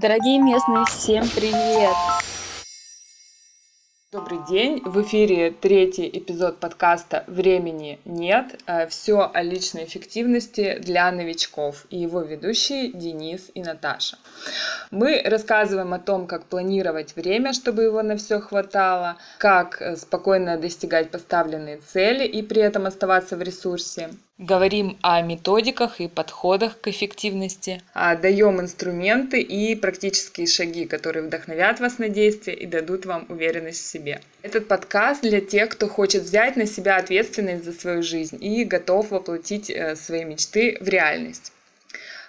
Дорогие местные, всем привет! Добрый день! В эфире третий эпизод подкаста «Времени нет». Э, Все о личной эффективности для новичков. И его ведущие Денис и Наташа. Мы рассказываем о том, как планировать время, чтобы его на все хватало, как э, спокойно достигать поставленные цели и при этом оставаться в ресурсе, Говорим о методиках и подходах к эффективности, а даем инструменты и практические шаги, которые вдохновят вас на действие и дадут вам уверенность в себе. Этот подкаст для тех, кто хочет взять на себя ответственность за свою жизнь и готов воплотить э, свои мечты в реальность.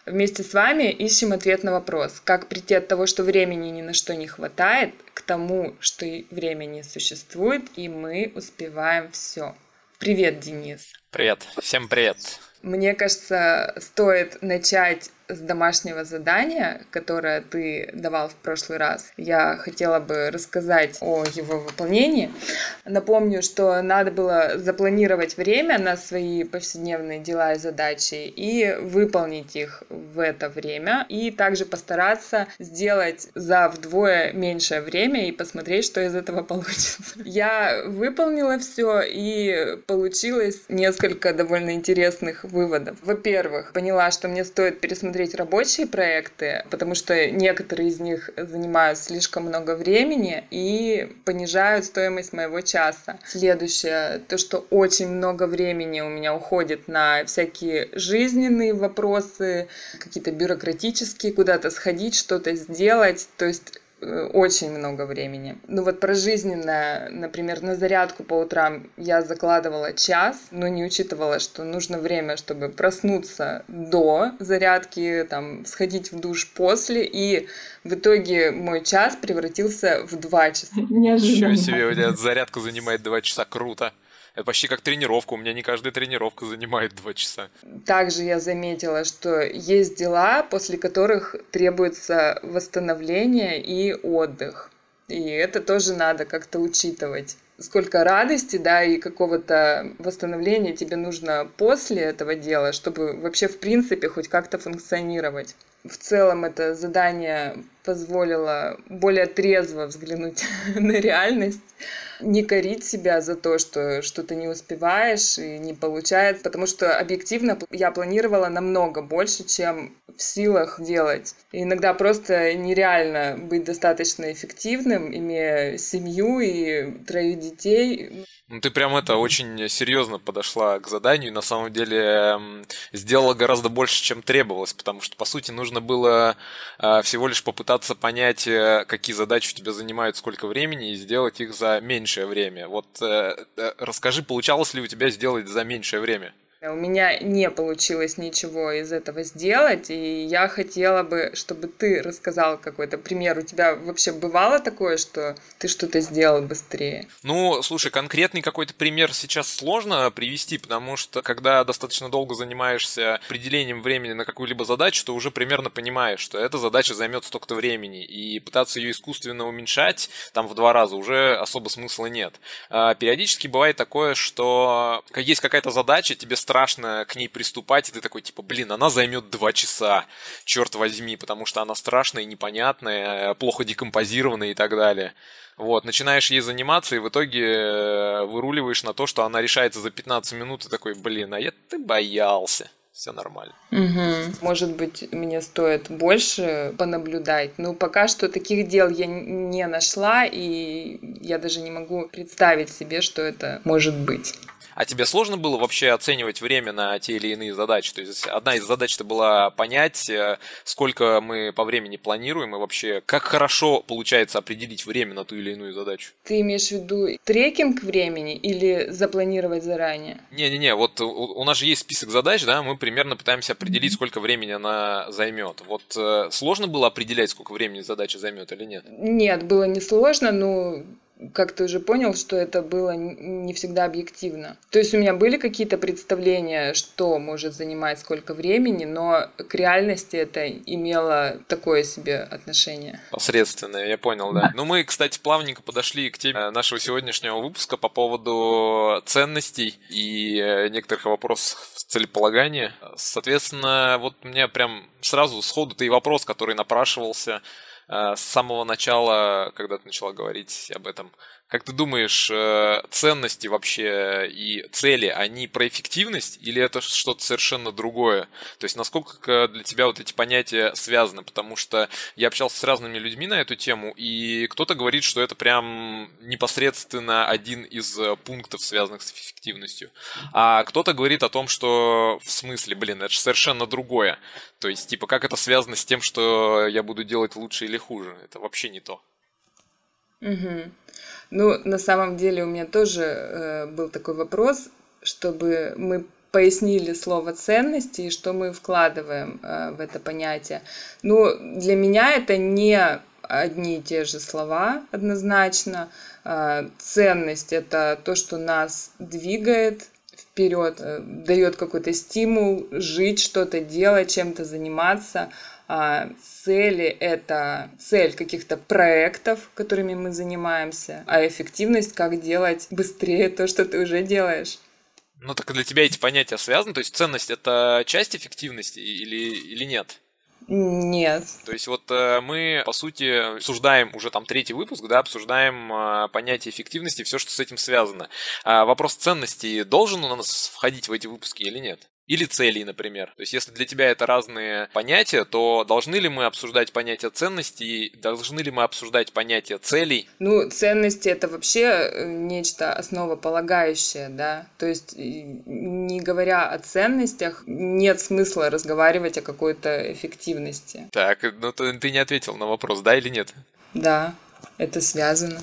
Вместе с вами ищем ответ на вопрос, как прийти от того, что времени ни на что не хватает, к тому, что времени существует, и мы успеваем все. Привет, Денис. Привет, всем привет. Мне кажется, стоит начать с домашнего задания, которое ты давал в прошлый раз. Я хотела бы рассказать о его выполнении. Напомню, что надо было запланировать время на свои повседневные дела и задачи и выполнить их в это время. И также постараться сделать за вдвое меньшее время и посмотреть, что из этого получится. Я выполнила все и получилось несколько довольно интересных выводов. Во-первых, поняла, что мне стоит пересмотреть рассмотреть рабочие проекты, потому что некоторые из них занимают слишком много времени и понижают стоимость моего часа. Следующее, то, что очень много времени у меня уходит на всякие жизненные вопросы, какие-то бюрократические, куда-то сходить, что-то сделать. То есть очень много времени. Ну вот про жизненное, например, на зарядку по утрам я закладывала час, но не учитывала, что нужно время, чтобы проснуться до зарядки, там, сходить в душ после, и в итоге мой час превратился в два часа. Ничего себе, у тебя зарядка занимает два часа, круто. Это почти как тренировка. У меня не каждая тренировка занимает два часа. Также я заметила, что есть дела, после которых требуется восстановление и отдых. И это тоже надо как-то учитывать. Сколько радости, да, и какого-то восстановления тебе нужно после этого дела, чтобы вообще в принципе хоть как-то функционировать. В целом это задание позволило более трезво взглянуть на реальность не корить себя за то, что что-то не успеваешь и не получается, потому что объективно я планировала намного больше, чем в силах делать. И иногда просто нереально быть достаточно эффективным, имея семью и троих детей. Ну, ты прям это очень серьезно подошла к заданию, на самом деле сделала гораздо больше, чем требовалось, потому что, по сути, нужно было а, всего лишь попытаться понять, э, какие задачи у тебя занимают сколько времени, и сделать их за меньшее время. Вот э, э, расскажи, получалось ли у тебя сделать за меньшее время? У меня не получилось ничего из этого сделать, и я хотела бы, чтобы ты рассказал какой-то пример. У тебя вообще бывало такое, что ты что-то сделал быстрее? Ну, слушай, конкретный какой-то пример сейчас сложно привести, потому что когда достаточно долго занимаешься определением времени на какую-либо задачу, то уже примерно понимаешь, что эта задача займет столько-то времени, и пытаться ее искусственно уменьшать там в два раза уже особо смысла нет. А, периодически бывает такое, что есть какая-то задача, тебе страшно к ней приступать, и ты такой, типа, блин, она займет два часа, черт возьми, потому что она страшная, непонятная, плохо декомпозированная и так далее. Вот, начинаешь ей заниматься, и в итоге э, выруливаешь на то, что она решается за 15 минут, и такой, блин, а я ты боялся все нормально. Угу. Может быть, мне стоит больше понаблюдать. Но пока что таких дел я не нашла, и я даже не могу представить себе, что это может быть. А тебе сложно было вообще оценивать время на те или иные задачи? То есть одна из задач это была понять, э, сколько мы по времени планируем и вообще как хорошо получается определить время на ту или иную задачу. Ты имеешь в виду трекинг времени или запланировать заранее? Не-не-не, вот у нас же есть список задач, да, мы примерно пытаемся определить, сколько времени она займет. Вот э, сложно было определять, сколько времени задача займет или нет? Нет, было не сложно, но как ты уже понял, что это было не всегда объективно. То есть у меня были какие-то представления, что может занимать сколько времени, но к реальности это имело такое себе отношение. Посредственное, я понял, да. Ну, мы, кстати, плавненько подошли к теме нашего сегодняшнего выпуска по поводу ценностей и э, некоторых вопросов целеполагания. Соответственно, вот меня прям сразу сходу-то и вопрос, который напрашивался с самого начала, когда ты начала говорить об этом. Как ты думаешь, э, ценности вообще и цели, они про эффективность или это что-то совершенно другое? То есть насколько для тебя вот эти понятия связаны? Потому что я общался с разными людьми на эту тему, и кто-то говорит, что это прям непосредственно один из э, пунктов, связанных с эффективностью. А кто-то говорит о том, что в смысле, блин, это же совершенно другое. То есть, типа, как это связано с тем, что я буду делать лучше или хуже? Это вообще не то. Угу. Ну, на самом деле у меня тоже э, был такой вопрос, чтобы мы пояснили слово ценности и что мы вкладываем э, в это понятие. Ну, для меня это не одни и те же слова однозначно. Э, ценность это то, что нас двигает вперед, э, дает какой-то стимул жить, что-то делать, чем-то заниматься. А цели — это цель каких-то проектов, которыми мы занимаемся, а эффективность — как делать быстрее то, что ты уже делаешь. Ну так для тебя эти понятия связаны? То есть ценность — это часть эффективности или, или нет? Нет. То есть вот э, мы, по сути, обсуждаем уже там третий выпуск, да, обсуждаем э, понятие эффективности, все, что с этим связано. А вопрос ценности должен у нас входить в эти выпуски или нет? Или целей, например. То есть, если для тебя это разные понятия, то должны ли мы обсуждать понятие ценностей, должны ли мы обсуждать понятие целей? Ну, ценности это вообще э, нечто основополагающее, да. То есть, не говоря о ценностях, нет смысла разговаривать о какой-то эффективности. Так, ну ты не ответил на вопрос, да или нет? Да, это связано.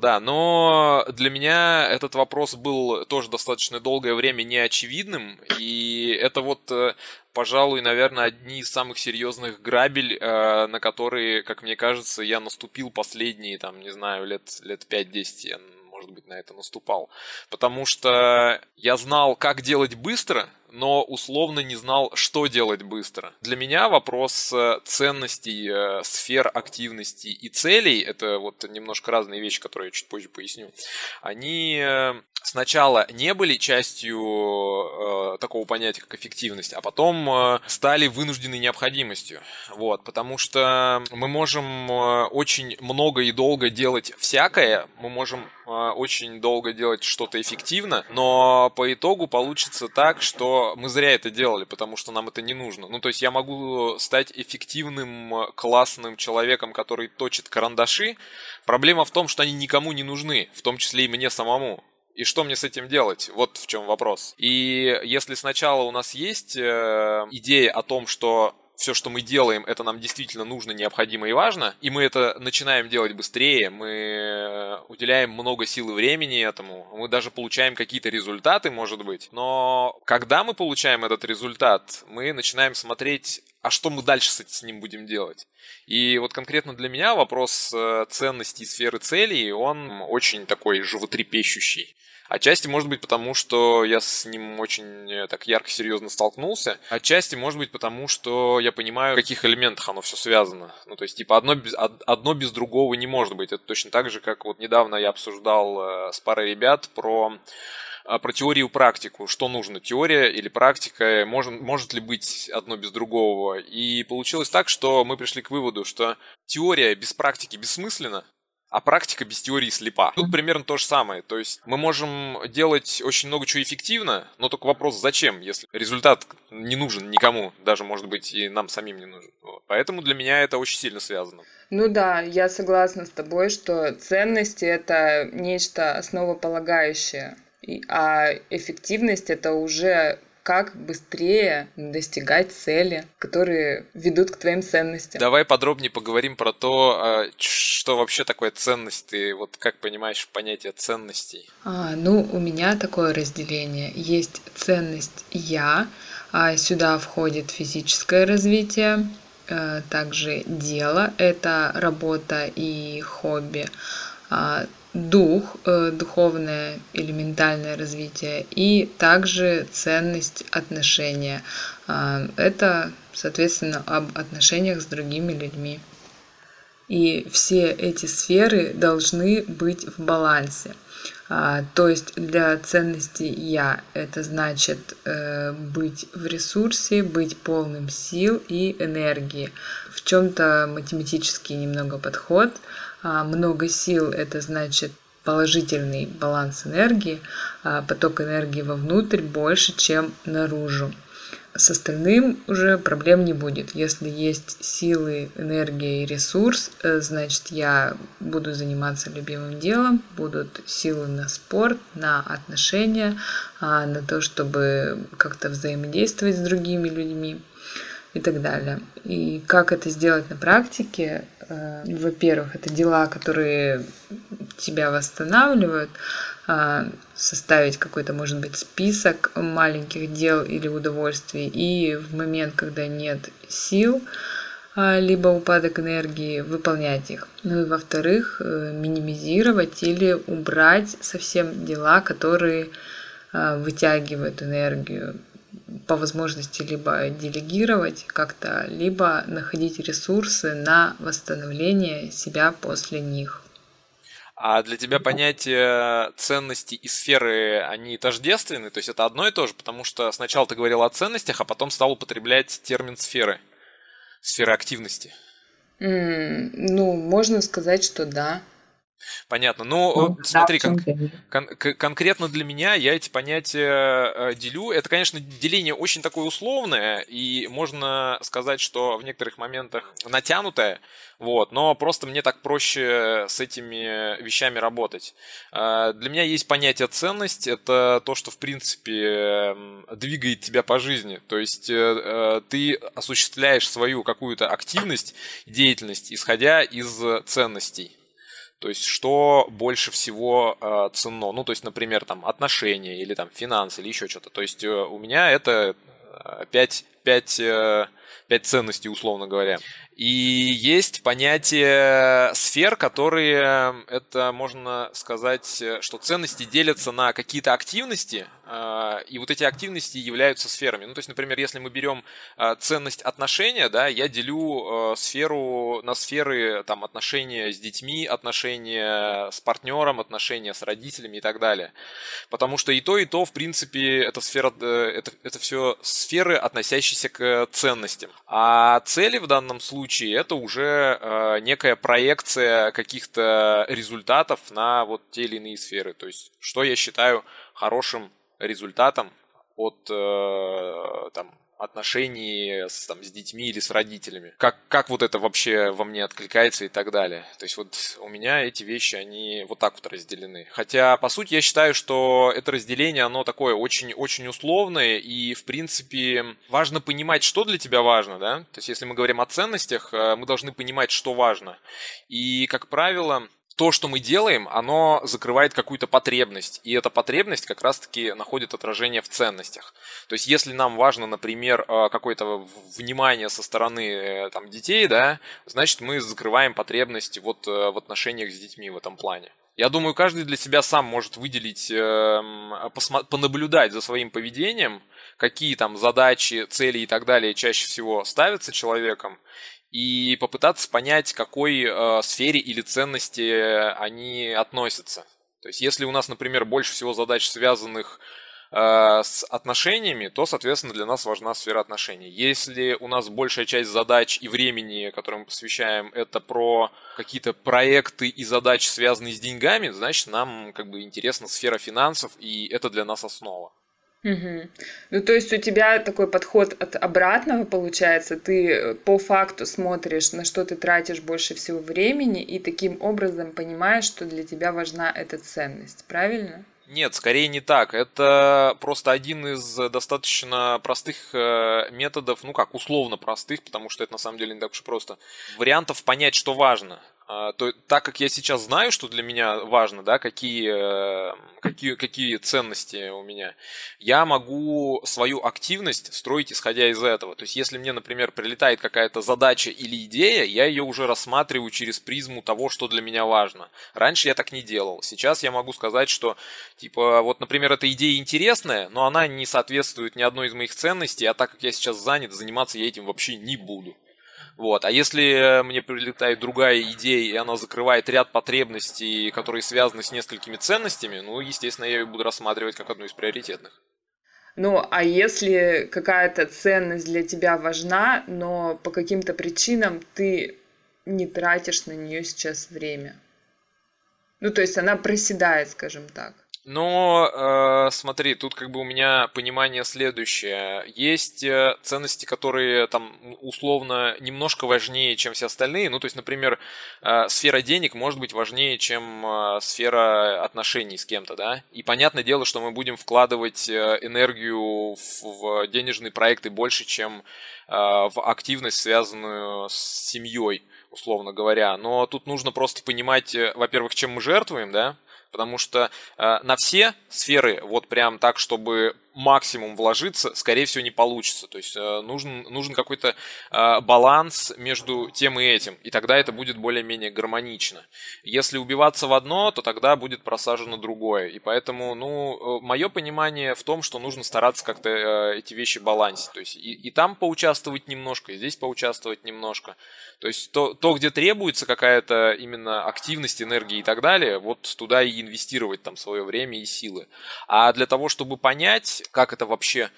Да, но для меня этот вопрос был тоже достаточно долгое время неочевидным, и это вот, э, пожалуй, наверное, одни из самых серьезных грабель, э, на которые, как мне кажется, я наступил последние, там, не знаю, лет, лет 5-10 я, может быть, на это наступал. Потому что я знал, как делать быстро, но условно не знал, что делать быстро. Для меня вопрос э, ценностей, э, сфер активности и целей, это вот немножко разные вещи, которые я чуть позже поясню, они э, сначала не были частью э, такого понятия, как эффективность, а потом э, стали вынужденной необходимостью. Вот, потому что мы можем очень много и долго делать всякое, мы можем очень долго делать что-то эффективно, но по итогу получится так, что мы зря это делали, потому что нам это не нужно. Ну, то есть я могу стать эффективным, классным человеком, который точит карандаши. Проблема в том, что они никому не нужны, в том числе и мне самому. И что мне с этим делать? Вот в чем вопрос. И если сначала у нас есть э, идея о том, что все, что мы делаем, это нам действительно нужно, необходимо и важно, и мы это начинаем делать быстрее, мы э, уделяем много сил и времени этому, мы даже получаем какие-то результаты, может быть, но когда мы получаем этот результат, мы начинаем смотреть а что мы дальше с, ним будем делать? И вот конкретно для меня вопрос э, ценностей сферы целей, он очень такой животрепещущий. Отчасти, может быть, потому что я с ним очень э, так ярко, серьезно столкнулся. Отчасти, может быть, потому что я понимаю, в каких элементах оно все связано. Ну, то есть, типа, одно без, одно без другого не может быть. Это точно так же, как вот недавно я обсуждал э, с парой ребят про э, про теорию и практику. Что нужно, теория или практика, может, может ли быть одно без другого. И получилось так, что мы пришли к выводу, что теория без практики бессмысленна, а практика без теории слепа. Тут примерно то же самое. То есть мы можем делать очень много чего эффективно, но только вопрос зачем, если результат не нужен никому, даже, может быть, и нам самим не нужен. Вот. Поэтому для меня это очень сильно связано. Ну да, я согласна с тобой, что ценности — это нечто основополагающее, а эффективность — это уже как быстрее достигать цели, которые ведут к твоим ценностям. Давай подробнее поговорим про то, а, что вообще такое ценность. Ты вот как понимаешь понятие ценностей? А, ну, у меня такое разделение. Есть ценность «я», а сюда входит физическое развитие, э, также дело, это работа и хобби. Дух, э, духовное или ментальное развитие, и также ценность отношения. А, это, соответственно, об отношениях с другими людьми. И все эти сферы должны быть в балансе. А, то есть для ценности я это значит э, быть в ресурсе, быть полным сил и энергии. В чем-то математический немного подход. А, много сил это значит положительный баланс энергии, а поток энергии вовнутрь больше, чем наружу. С остальным уже проблем не будет. Если есть силы, энергия и ресурс, э, значит я буду заниматься любимым делом, будут силы на спорт, на отношения, а, на то, чтобы как-то взаимодействовать с другими людьми и так далее. И как это сделать на практике? Э, во-первых, это дела, которые тебя восстанавливают, а, составить какой-то, может быть, список маленьких дел или удовольствий, и в момент, когда нет сил, а, либо упадок энергии, выполнять их. Ну и во-вторых, э, минимизировать или убрать совсем дела, которые вытягивают энергию по возможности либо делегировать как-то, либо находить ресурсы на восстановление себя после них. А для тебя понятие ценности и сферы, они тождественны? То есть это одно и то же? Потому что сначала ты говорил о ценностях, а потом стал употреблять термин сферы, сферы активности. Mm, ну, можно сказать, что да. Понятно. Ну, ну смотри, кон- кон- конкретно для меня я эти понятия э, делю. Это, конечно, деление очень такое условное, и можно сказать, что в некоторых моментах натянутое, вот, но просто мне так проще с этими вещами работать. Э, для меня есть понятие ценность, это то, что, в принципе, двигает тебя по жизни. То есть э, ты осуществляешь свою какую-то активность, деятельность, исходя из ценностей. То есть, что больше всего э, ценно. Ну, то есть, например, там отношения или там финансы или еще что-то. То есть, э, у меня это 5, 5, 5 ценностей, условно говоря. И есть понятие сфер, которые, это можно сказать, что ценности делятся на какие-то активности, и вот эти активности являются сферами. Ну, то есть, например, если мы берем ценность отношения, да, я делю сферу на сферы там, отношения с детьми, отношения с партнером, отношения с родителями и так далее. Потому что и то, и то, в принципе, это, сфера, э, это, это все сферы, относящиеся к ценностям. А цели в данном случае это уже э, некая проекция каких-то результатов на вот те или иные сферы. То есть, что я считаю хорошим результатом от э, там, отношений с, там, с детьми или с родителями. Как, как вот это вообще во мне откликается и так далее. То есть вот у меня эти вещи, они вот так вот разделены. Хотя, по сути, я считаю, что это разделение, оно такое очень-очень условное, и, в принципе, важно понимать, что для тебя важно, да? То есть если мы говорим о ценностях, э, мы должны понимать, что важно. И, как правило, то, что мы делаем, оно закрывает какую-то потребность, и эта потребность как раз-таки находит отражение в ценностях. То есть, если нам важно, например, э, какое-то внимание со стороны э, там, детей, да, значит, мы закрываем потребность вот э, в отношениях с детьми в этом плане. Я думаю, каждый для себя сам может выделить, эм, понаблюдать за своим поведением, какие там задачи, цели и так далее чаще всего ставятся человеком, и попытаться понять, к какой э, сфере или ценности они относятся. То есть, если у нас, например, больше всего задач, связанных э, с отношениями, то, соответственно, для нас важна сфера отношений. Если у нас большая часть задач и времени, которые мы посвящаем, это про какие-то проекты и задачи, связанные с деньгами, значит, нам как бы интересна сфера финансов, и это для нас основа. Угу. Ну, то есть у тебя такой подход от обратного получается, ты э, по факту смотришь, на что ты тратишь больше всего времени, и таким образом понимаешь, что для тебя важна эта ценность, правильно? Нет, скорее не так. Это просто один из достаточно простых э, методов, ну как, условно простых, потому что это на самом деле не так уж просто, вариантов понять, что важно. А, то так как я сейчас знаю, что для меня важно, да, какие, э, какие, какие ценности у меня, я могу свою активность строить исходя из этого. То есть, если мне, например, прилетает какая-то задача или идея, я ее уже рассматриваю через призму того, что для меня важно. Раньше я так не делал. Сейчас я могу сказать, что, типа, вот, например, эта идея интересная, но она не соответствует ни одной из моих ценностей, а так как я сейчас занят, заниматься я этим вообще не буду. Вот. А если мне прилетает другая идея, и она закрывает ряд потребностей, которые связаны с несколькими ценностями, ну, естественно, я ее буду рассматривать как одну из приоритетных. Ну, а если какая-то ценность для тебя важна, но по каким-то причинам ты не тратишь на нее сейчас время? Ну, то есть она проседает, скажем так. Но э, смотри, тут как бы у меня понимание следующее. Есть э, ценности, которые там условно немножко важнее, чем все остальные. Ну, то есть, например, э, сфера денег может быть важнее, чем э, сфера отношений с кем-то, да. И понятное дело, что мы будем вкладывать э, энергию в, в денежные проекты больше, чем э, в активность, связанную с семьей условно говоря. Но тут нужно просто понимать, э, во-первых, чем мы жертвуем, да, потому что э, на все сферы вот прям так, чтобы максимум вложиться, скорее всего, не получится. То есть э, нужен, нужен какой-то э, баланс между тем и этим, и тогда это будет более-менее гармонично. Если убиваться в одно, то тогда будет просажено другое. И поэтому, ну, э, мое понимание в том, что нужно стараться как-то эти вещи балансить. То есть и, и там поучаствовать немножко, и здесь поучаствовать немножко. То есть то, то, где требуется какая-то именно активность, энергия и так далее, вот туда и инвестировать там свое время и силы. А для того, чтобы понять, как это вообще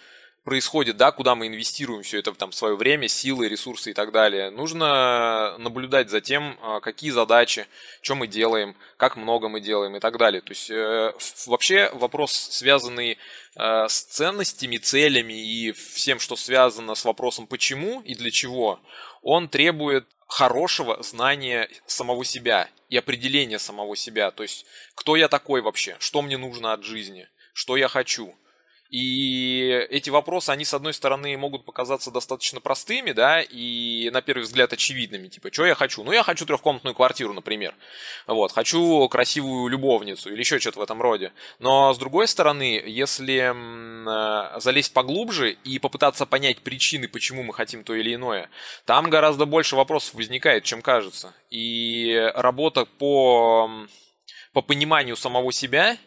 происходит, да, куда мы инвестируем все это там свое время, силы, ресурсы и так далее. Нужно наблюдать за тем, а, какие задачи, что мы делаем, как много мы делаем и так далее. То есть э, вообще вопрос, связанный э, с ценностями, целями и всем, что связано с вопросом почему и для чего, он требует хорошего знания самого себя и определения самого себя. То есть, кто я такой вообще, что мне нужно от жизни, что я хочу – и эти вопросы, они, с одной стороны, могут показаться достаточно простыми, да, и на первый взгляд очевидными. Типа, что я хочу? Ну, я хочу трехкомнатную квартиру, например. Вот, хочу красивую любовницу или еще что-то в этом роде. Но, с другой стороны, если э, залезть поглубже и попытаться понять причины, почему мы хотим то или иное, там гораздо больше вопросов возникает, чем кажется. И работа по, по пониманию самого себя –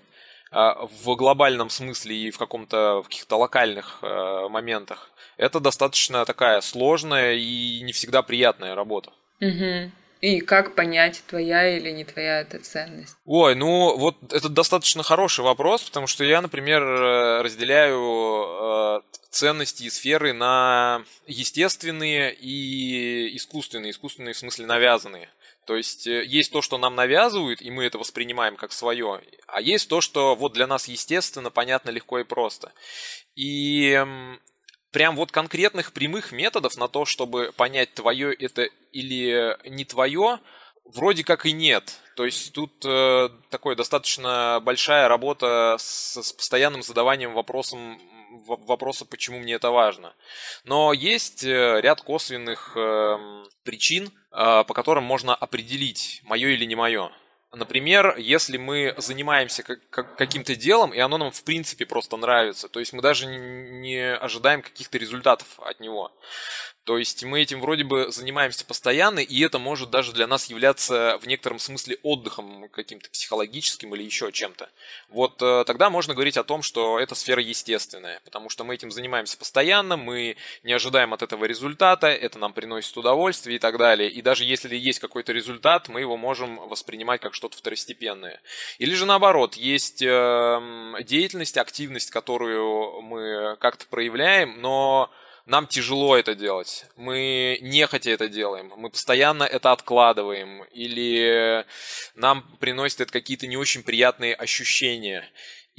в глобальном смысле и в каком-то в каких-то локальных э, моментах, это достаточно такая сложная и не всегда приятная работа. Угу. И как понять, твоя или не твоя эта ценность? Ой, ну вот это достаточно хороший вопрос, потому что я, например, э, разделяю э, ценности и сферы на естественные и искусственные. Искусственные в смысле навязанные. То есть э, есть то, что нам навязывают, и мы это воспринимаем как свое, а есть то, что вот для нас естественно, понятно, легко и просто. И прям вот конкретных прямых методов на то, чтобы понять, твое это или не твое, вроде как и нет. То есть тут э, такой достаточно большая работа с, с постоянным задаванием вопросом вопроса, почему мне это важно. Но есть э, ряд косвенных э, причин, э, по которым можно определить, мое или не мое. Например, если мы занимаемся каким-то делом, и оно нам в принципе просто нравится, то есть мы даже не ожидаем каких-то результатов от него, то есть мы этим вроде бы занимаемся постоянно, и это может даже для нас являться в некотором смысле отдыхом каким-то психологическим или еще чем-то. Вот э, тогда можно говорить о том, что это сфера естественная, потому что мы этим занимаемся постоянно, мы не ожидаем от этого результата, это нам приносит удовольствие и так далее. И даже если есть какой-то результат, мы его можем воспринимать как что-то второстепенное. Или же наоборот, есть эм, деятельность, активность, которую мы как-то проявляем, но нам тяжело это делать, мы нехотя это делаем, мы постоянно это откладываем, или нам приносит это какие-то не очень приятные ощущения.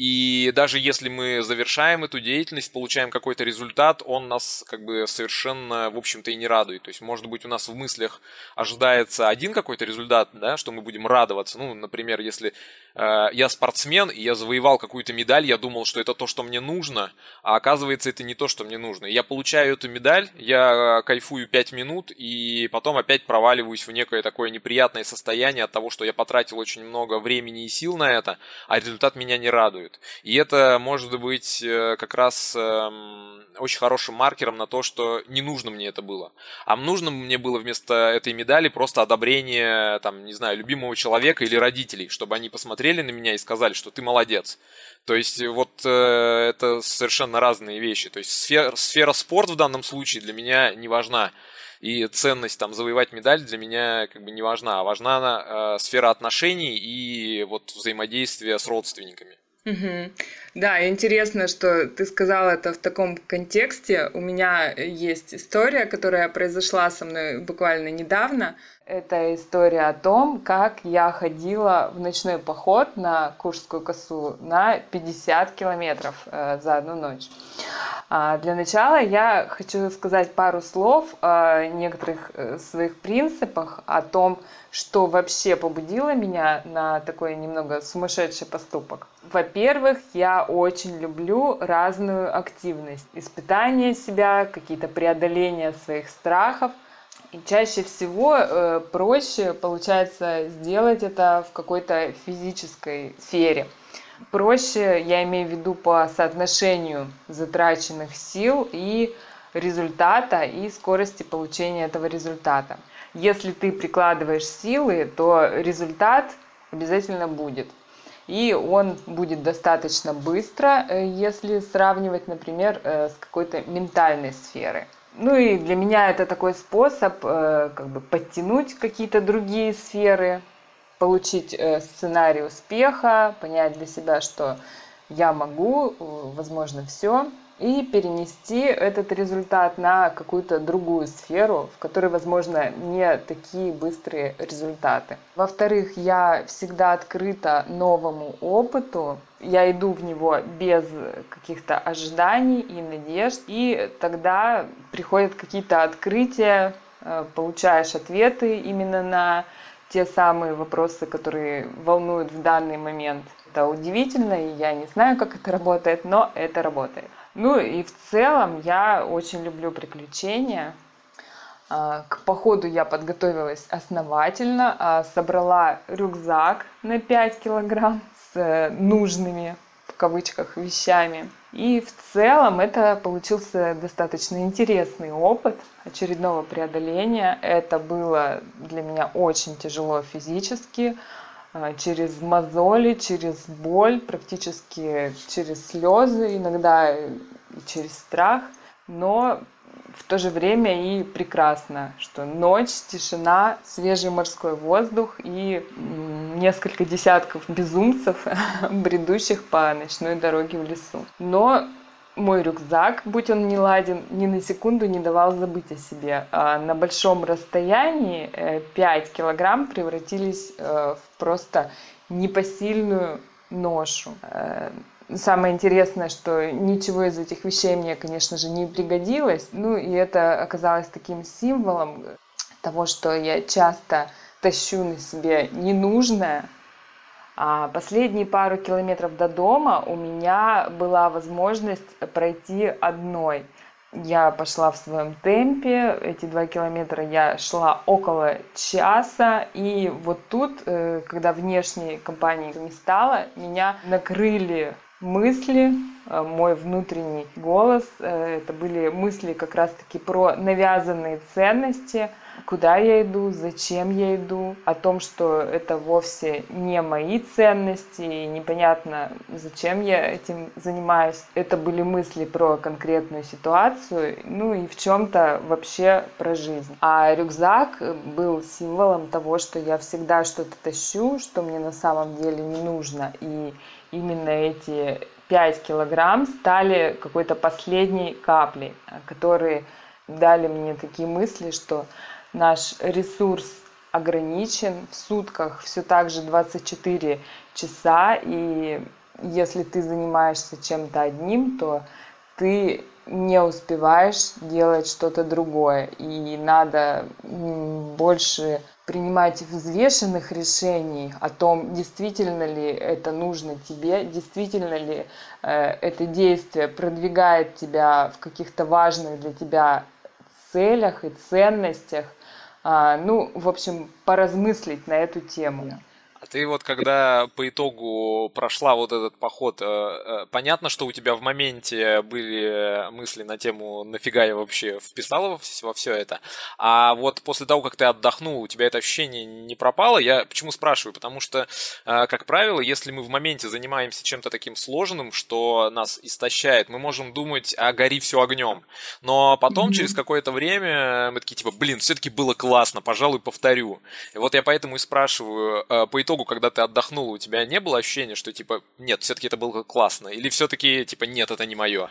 И даже если мы завершаем эту деятельность, получаем какой-то результат, он нас как бы совершенно, в общем-то, и не радует. То есть, может быть, у нас в мыслях ожидается один какой-то результат, да, что мы будем радоваться. Ну, например, если э, я спортсмен, и я завоевал какую-то медаль, я думал, что это то, что мне нужно, а оказывается, это не то, что мне нужно. Я получаю эту медаль, я кайфую 5 минут, и потом опять проваливаюсь в некое такое неприятное состояние от того, что я потратил очень много времени и сил на это, а результат меня не радует. И это может быть э, как раз эм, очень хорошим маркером на то, что не нужно мне это было. А нужно мне было вместо этой медали просто одобрение, там, не знаю, любимого человека или родителей, чтобы они посмотрели на меня и сказали, что ты молодец. То есть вот э, это совершенно разные вещи. То есть сфера, сфера спорт в данном случае для меня не важна. И ценность там завоевать медаль для меня как бы не важна. А важна э, сфера отношений и вот взаимодействия с родственниками. Угу. Да, интересно, что ты сказал это в таком контексте. У меня есть история, которая произошла со мной буквально недавно. Это история о том, как я ходила в ночной поход на Куршскую косу на 50 километров э, за одну ночь. А для начала я хочу сказать пару слов о некоторых э, своих принципах, о том, что вообще побудило меня на такой немного сумасшедший поступок. Во-первых, я очень люблю разную активность, испытание себя, какие-то преодоления своих страхов – и чаще всего э, проще получается сделать это в какой-то физической сфере. Проще, я имею в виду по соотношению затраченных сил и результата и скорости получения этого результата. Если ты прикладываешь силы, то результат обязательно будет. И он будет достаточно быстро, э, если сравнивать, например, э, с какой-то ментальной сферой. Ну и для меня это такой способ э, как бы подтянуть какие-то другие сферы, получить сценарий успеха, понять для себя, что я могу, возможно, все, и перенести этот результат на какую-то другую сферу, в которой, возможно, не такие быстрые результаты. Во-вторых, я всегда открыта новому опыту, я иду в него без каких-то ожиданий и надежд, и тогда приходят какие-то открытия, э, получаешь ответы именно на те самые вопросы, которые волнуют в данный момент. Это удивительно, и я не знаю, как это работает, но это работает. Ну и в целом я очень люблю приключения. А, к походу я подготовилась основательно, а, собрала рюкзак на 5 килограмм с э, нужными в кавычках вещами. И в целом это получился достаточно интересный опыт очередного преодоления. Это было для меня очень тяжело физически, через мозоли, через боль, практически через слезы, иногда через страх, но в то же время и прекрасно, что ночь, тишина, свежий морской воздух и несколько десятков безумцев, бредущих по ночной дороге в лесу. Но мой рюкзак, будь он не ладен, ни на секунду не давал забыть о себе. А на большом расстоянии 5 э, килограмм превратились э, в просто непосильную ношу. Э, самое интересное, что ничего из этих вещей мне, конечно же, не пригодилось. Ну и это оказалось таким символом того, что я часто тащу на себе ненужное, последние пару километров до дома у меня была возможность пройти одной. Я пошла в своем темпе, эти два километра я шла около часа, и вот тут, э, когда внешней компании не стало, меня накрыли мысли, э, мой внутренний голос. Э, это были мысли как раз-таки про навязанные ценности – куда я иду, зачем я иду, о том, что это вовсе не мои ценности, и непонятно, зачем я этим занимаюсь. Это были мысли про конкретную ситуацию, ну и в чем-то вообще про жизнь. А рюкзак был символом того, что я всегда что-то тащу, что мне на самом деле не нужно. И именно эти 5 килограмм стали какой-то последней каплей, которые дали мне такие мысли, что наш ресурс ограничен в сутках все так же 24 часа и если ты занимаешься чем-то одним, то ты не успеваешь делать что-то другое. И надо больше принимать взвешенных решений о том, действительно ли это нужно тебе, действительно ли э, это действие продвигает тебя в каких-то важных для тебя целях и ценностях. А, ну, в общем, поразмыслить на эту тему. А ты вот когда по итогу прошла вот этот поход, э, э, понятно, что у тебя в моменте были мысли на тему «нафига я вообще вписала во все это?», а вот после того, как ты отдохнул, у тебя это ощущение не пропало? Я почему спрашиваю? Потому что, э, как правило, если мы в моменте занимаемся чем-то таким сложным, что нас истощает, мы можем думать, а гори все огнем. Но потом, mm-hmm. через какое-то время, мы такие типа, блин, все-таки было классно, пожалуй, повторю. И вот я поэтому и спрашиваю, по итогу итогу, когда ты отдохнул, у тебя не было ощущения, что типа, нет, все-таки это было классно? Или все-таки, типа, нет, это не мое?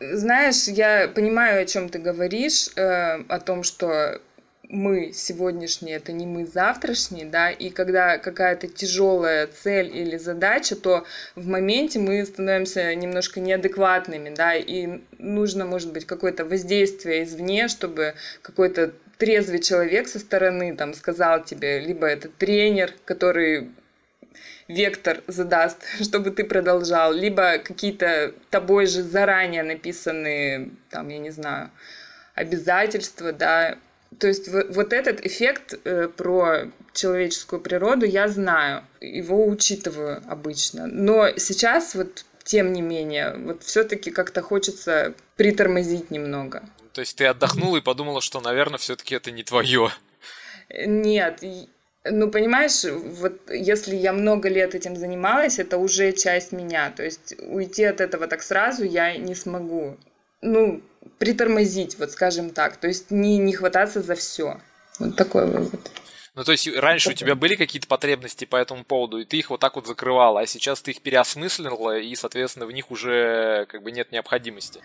Знаешь, я понимаю, о чем ты говоришь, э, о том, что мы сегодняшние, это не мы завтрашние, да, и когда какая-то тяжелая цель или задача, то в моменте мы становимся немножко неадекватными, да, и нужно, может быть, какое-то воздействие извне, чтобы какой-то трезвый человек со стороны там сказал тебе, либо это тренер, который вектор задаст, чтобы ты продолжал, либо какие-то тобой же заранее написанные, там, я не знаю, обязательства, да. То есть вот этот эффект э, про человеческую природу я знаю, его учитываю обычно. Но сейчас вот тем не менее, вот все-таки как-то хочется притормозить немного. То есть ты отдохнула и подумала, что, наверное, все-таки это не твое. Нет, ну, понимаешь, вот если я много лет этим занималась, это уже часть меня. То есть уйти от этого так сразу я не смогу. Ну, притормозить, вот скажем так. То есть не, не хвататься за все. Вот такой вывод. Ну, то есть раньше у тебя были какие-то потребности по этому поводу, и ты их вот так вот закрывала, а сейчас ты их переосмыслила, и, соответственно, в них уже как бы нет необходимости.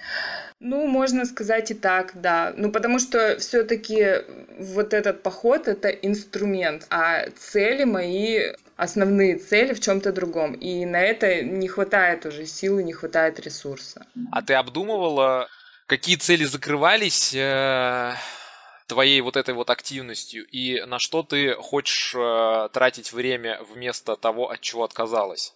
Ну, можно сказать и так, да. Ну, потому что все-таки вот этот поход это инструмент, а цели мои основные цели в чем-то другом. И на это не хватает уже силы, не хватает ресурса. А ты обдумывала, какие цели закрывались? Твоей вот этой вот активностью и на что ты хочешь э, тратить время вместо того, от чего отказалась?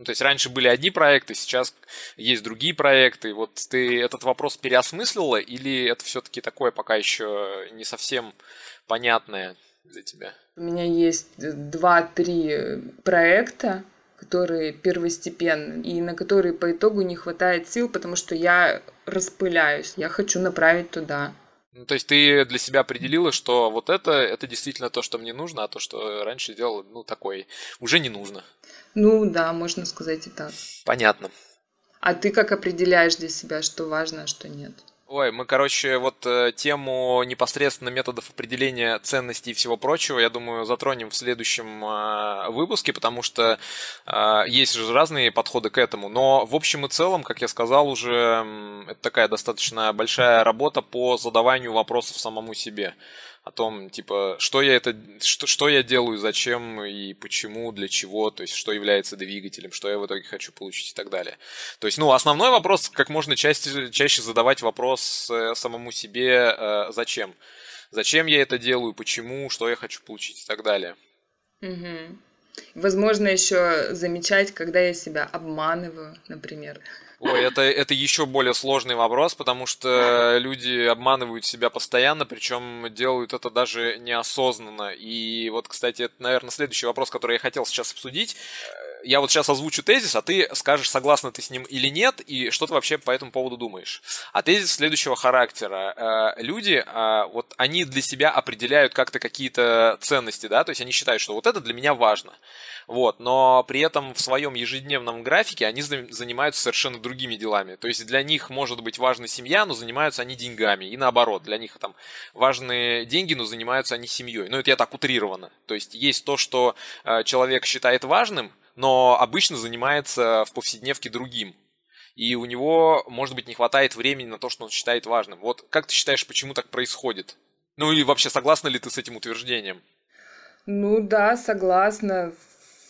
Ну, то есть раньше были одни проекты, сейчас есть другие проекты. Вот ты этот вопрос переосмыслила или это все-таки такое пока еще не совсем понятное для тебя? У меня есть два-три проекта, которые первостепенны, и на которые по итогу не хватает сил, потому что я распыляюсь, я хочу направить туда. Ну, то есть ты для себя определила, что вот это, это действительно то, что мне нужно, а то, что раньше делал, ну, такой, уже не нужно. Ну, да, можно сказать и так. Понятно. А ты как определяешь для себя, что важно, а что нет? Ой, мы, короче, вот э, тему непосредственно методов определения ценностей и всего прочего, я думаю, затронем в следующем э, выпуске, потому что э, есть же разные подходы к этому. Но в общем и целом, как я сказал уже, это такая достаточно большая работа по задаванию вопросов самому себе о том, типа, что я это, что, что я делаю, зачем и почему, для чего, то есть, что является двигателем, что я в итоге хочу получить и так далее. То есть, ну, основной вопрос, как можно чаще, чаще задавать вопрос э, самому себе, э, зачем. Зачем я это делаю, почему, что я хочу получить и так далее. Угу. Возможно, еще замечать, когда я себя обманываю, например. Ой, это, это еще более сложный вопрос, потому что люди обманывают себя постоянно, причем делают это даже неосознанно. И вот, кстати, это, наверное, следующий вопрос, который я хотел сейчас обсудить я вот сейчас озвучу тезис, а ты скажешь, согласна ты с ним или нет, и что ты вообще по этому поводу думаешь. А тезис следующего характера. Э, люди, э, вот они для себя определяют как-то какие-то ценности, да, то есть они считают, что вот это для меня важно. Вот, но при этом в своем ежедневном графике они занимаются совершенно другими делами. То есть для них может быть важна семья, но занимаются они деньгами. И наоборот, для них там важны деньги, но занимаются они семьей. Ну, это я так утрированно. То есть есть то, что э, человек считает важным, но обычно занимается в повседневке другим. И у него, может быть, не хватает времени на то, что он считает важным. Вот как ты считаешь, почему так происходит? Ну и вообще согласна ли ты с этим утверждением? Ну да, согласна.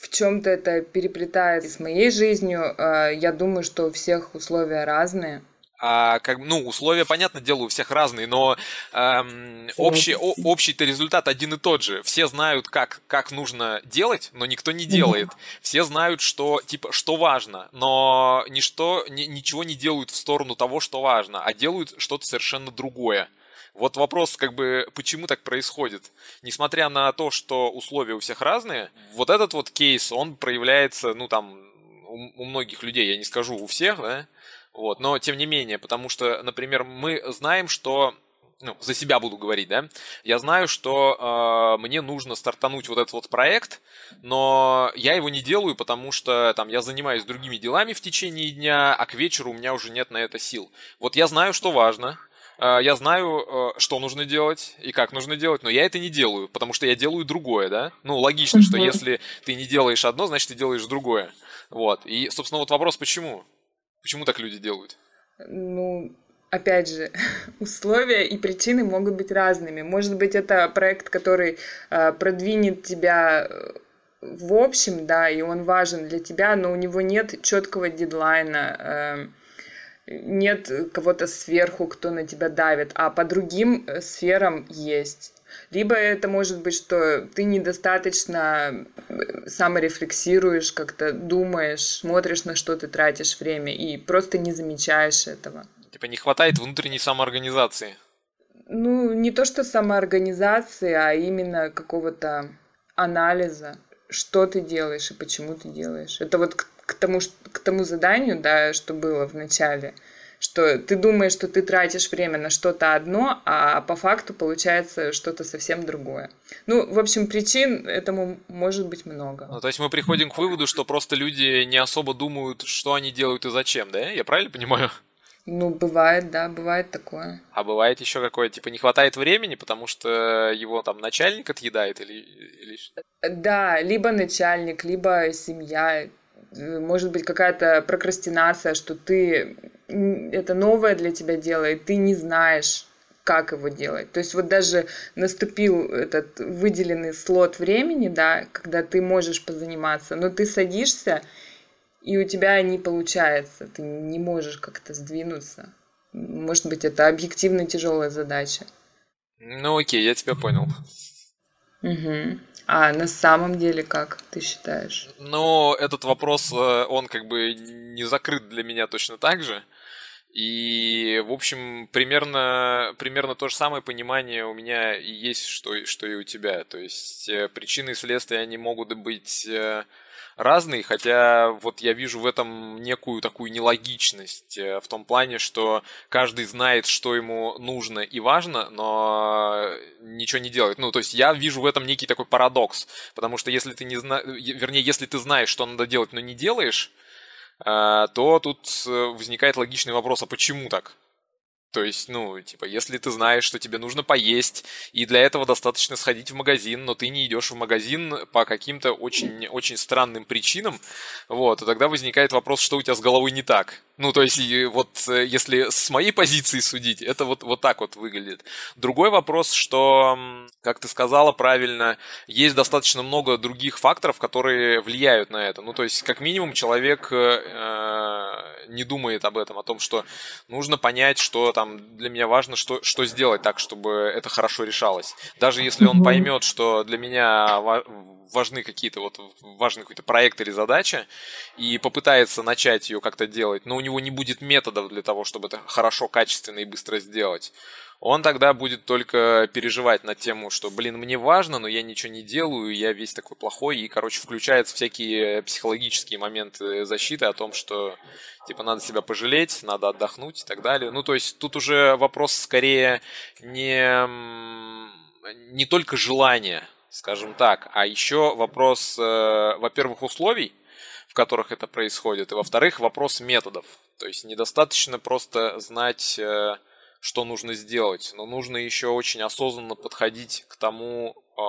в чем-то это переплетается с моей жизнью. А, я думаю, что у всех условия разные. А, как, ну, условия, понятно, дело у всех разные, но эм, общий, о, общий-то результат один и тот же. Все знают, как, как нужно делать, но никто не делает. Все знают, что, типа, что важно, но ничто, ни, ничего не делают в сторону того, что важно, а делают что-то совершенно другое. Вот вопрос, как бы, почему так происходит? Несмотря на то, что условия у всех разные, вот этот вот кейс, он проявляется, ну, там, у, у многих людей, я не скажу у всех, да, вот, но тем не менее, потому что, например, мы знаем, что ну, за себя буду говорить, да, я знаю, что э, мне нужно стартануть вот этот вот проект, но я его не делаю, потому что там я занимаюсь другими делами в течение дня, а к вечеру у меня уже нет на это сил. Вот я знаю, что важно, э, я знаю, э, что нужно делать и как нужно делать, но я это не делаю, потому что я делаю другое, да. Ну, логично, что если ты не делаешь одно, значит, ты делаешь другое. Вот. И, собственно, вот вопрос, почему? Почему так люди делают? Ну, опять же, условия и причины могут быть разными. Может быть, это проект, который э, продвинет тебя э, в общем, да, и он важен для тебя, но у него нет четкого дедлайна, э, нет кого-то сверху, кто на тебя давит, а по другим э, сферам есть. Либо это может быть, что ты недостаточно э, саморефлексируешь, как-то думаешь, смотришь, на что ты тратишь время, и просто не замечаешь этого. Типа не хватает внутренней самоорганизации. Ну, не то, что самоорганизации, а именно какого-то анализа, что ты делаешь и почему ты делаешь. Это вот к, к, тому, к тому заданию, да, что было в начале – что ты думаешь, что ты тратишь время на что-то одно, а по факту получается что-то совсем другое. Ну, в общем, причин этому может быть много. Ну, то есть мы приходим к выводу, что просто люди не особо думают, что они делают и зачем, да? Я правильно понимаю? Ну, бывает, да, бывает такое. А бывает еще какое, типа, не хватает времени, потому что его там начальник отъедает или, или... Да, либо начальник, либо семья, может быть какая-то прокрастинация, что ты это новое для тебя дело, и ты не знаешь, как его делать. То есть вот даже наступил этот выделенный слот времени, да, когда ты можешь позаниматься, но ты садишься, и у тебя не получается, ты не можешь как-то сдвинуться. Может быть, это объективно тяжелая задача. Ну окей, я тебя понял. Угу. А на самом деле как ты считаешь? Ну, этот вопрос, э, он как бы не закрыт для меня точно так же. И, в общем, примерно, примерно то же самое понимание у меня и есть, что, что и у тебя. То есть э, причины и следствия, они могут быть э, разные, хотя вот я вижу в этом некую такую нелогичность э, в том плане, что каждый знает, что ему нужно и важно, но ничего не делает. Ну, то есть я вижу в этом некий такой парадокс, потому что если ты не знаешь, вернее, если ты знаешь, что надо делать, но не делаешь, а, то тут э, возникает логичный вопрос, а почему так? То есть, ну, типа, если ты знаешь, что тебе нужно поесть, и для этого достаточно сходить в магазин, но ты не идешь в магазин по каким-то очень, очень странным причинам, вот, то тогда возникает вопрос, что у тебя с головой не так. Ну, то есть, вот э, если с моей позиции судить, это вот, вот так вот выглядит. Другой вопрос, что, как ты сказала правильно, есть достаточно много других факторов, которые влияют на это. Ну, то есть, как минимум, человек э, не думает об этом, о том, что нужно понять, что там для меня важно, что, что сделать так, чтобы это хорошо решалось. Даже если он поймет, что для меня важны какие-то вот важный какой-то проект или задача и попытается начать ее как-то делать, но у него не будет методов для того, чтобы это хорошо, качественно и быстро сделать, он тогда будет только переживать на тему, что, блин, мне важно, но я ничего не делаю, я весь такой плохой, и, короче, включаются всякие психологические моменты защиты о том, что, типа, надо себя пожалеть, надо отдохнуть и так далее. Ну, то есть тут уже вопрос скорее не, не только желания, скажем так. А еще вопрос, э, во-первых, условий, в которых это происходит, и во-вторых, вопрос методов. То есть недостаточно просто знать, э, что нужно сделать, но нужно еще очень осознанно подходить к тому, э,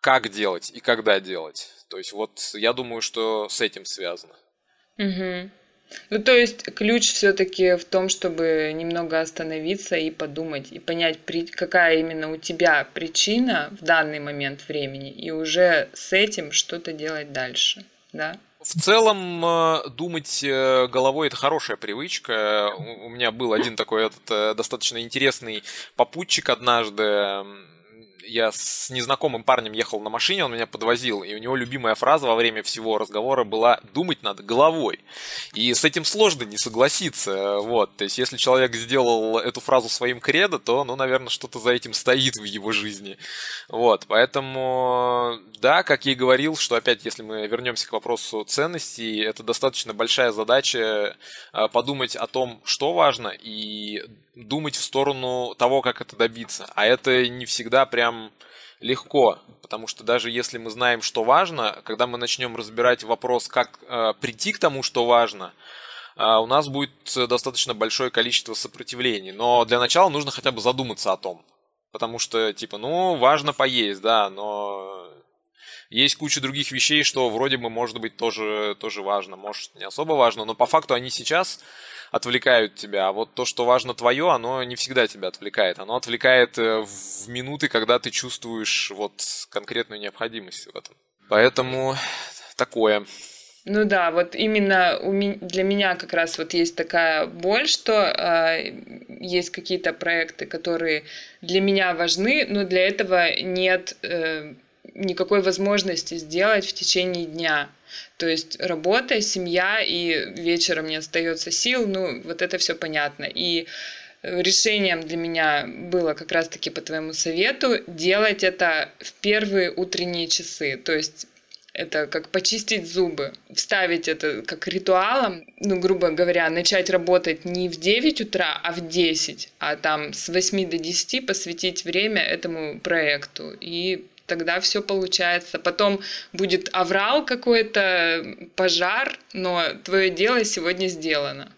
как делать и когда делать. То есть вот я думаю, что с этим связано. Угу. Ну, то есть ключ все-таки в том, чтобы немного остановиться и подумать, и понять, какая именно у тебя причина в данный момент времени, и уже с этим что-то делать дальше, да? В целом, э, думать э, головой это хорошая привычка. У меня был один такой этот э, достаточно интересный попутчик однажды я с незнакомым парнем ехал на машине, он меня подвозил, и у него любимая фраза во время всего разговора была «думать надо головой». И с этим сложно не согласиться, вот. То есть, если человек сделал эту фразу своим кредо, то, ну, наверное, что-то за этим стоит в его жизни. Вот, поэтому, да, как я и говорил, что опять, если мы вернемся к вопросу ценностей, это достаточно большая задача а, подумать о том, что важно, и думать в сторону того, как это добиться. А это не всегда прям легко, потому что даже если мы знаем, что важно, когда мы начнем разбирать вопрос, как э, прийти к тому, что важно, э, у нас будет достаточно большое количество сопротивлений. Но для начала нужно хотя бы задуматься о том. Потому что, типа, ну, важно поесть, да, но есть куча других вещей, что вроде бы, может быть, тоже, тоже важно, может, не особо важно, но по факту они сейчас отвлекают тебя. А вот то, что важно твое, оно не всегда тебя отвлекает. Оно отвлекает э, в минуты, когда ты чувствуешь вот конкретную необходимость в этом. Поэтому такое. Ну да, вот именно для меня как раз вот есть такая боль, что э, есть какие-то проекты, которые для меня важны, но для этого нет э, никакой возможности сделать в течение дня. То есть работа, семья, и вечером не остается сил, ну, вот это все понятно. И решением для меня было как раз-таки по твоему совету делать это в первые утренние часы. То есть это как почистить зубы, вставить это как ритуалом, ну, грубо говоря, начать работать не в 9 утра, а в 10, а там с 8 до 10 посвятить время этому проекту и тогда все получается. Потом будет аврал какой-то, пожар, но твое дело сегодня сделано.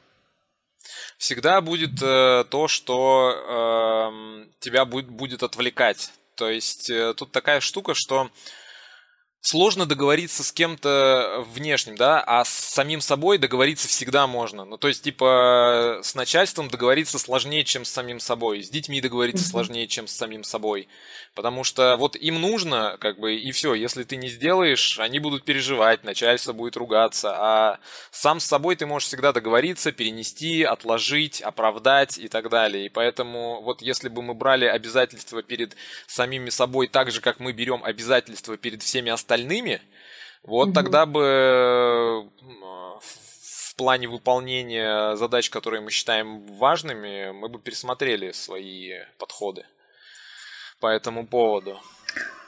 Всегда будет э, то, что э, тебя будет, будет отвлекать. То есть э, тут такая штука, что сложно договориться с кем-то внешним, да, а с самим собой договориться всегда можно. Ну, то есть, типа, с начальством договориться сложнее, чем с самим собой, с детьми договориться mm-hmm. сложнее, чем с самим собой. Потому что вот им нужно, как бы, и все, если ты не сделаешь, они будут переживать, начальство будет ругаться, а сам с собой ты можешь всегда договориться, перенести, отложить, оправдать и так далее. И поэтому вот если бы мы брали обязательства перед самими собой так же, как мы берем обязательства перед всеми остальными, вот угу. тогда бы в плане выполнения задач, которые мы считаем важными, мы бы пересмотрели свои подходы по этому поводу.